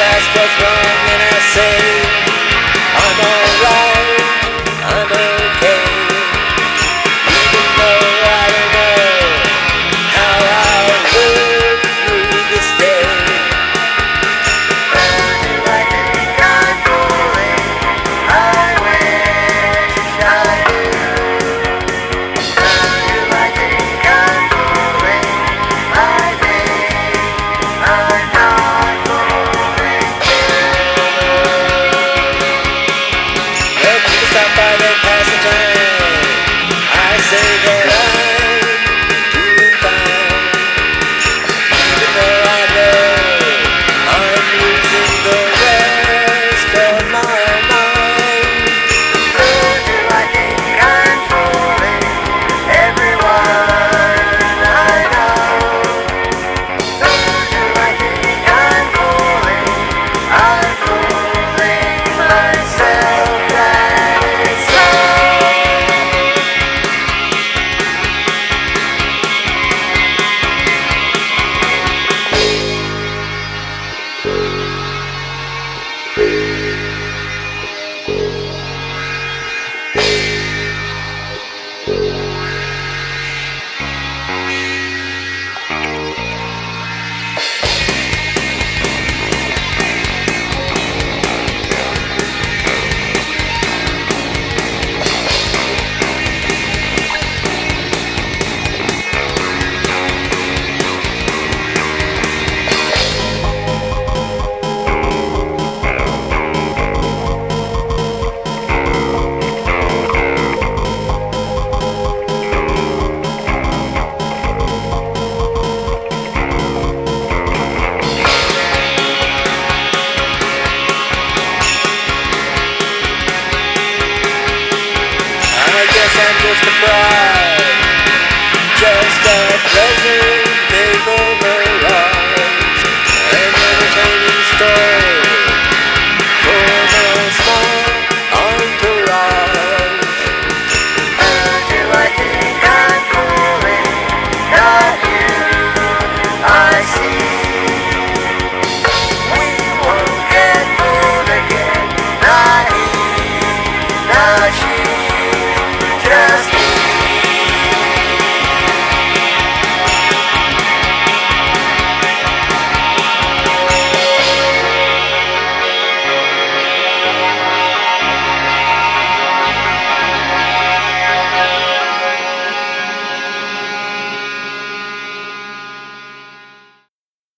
last was wrong and I said Los just a fry. Just a pleasure.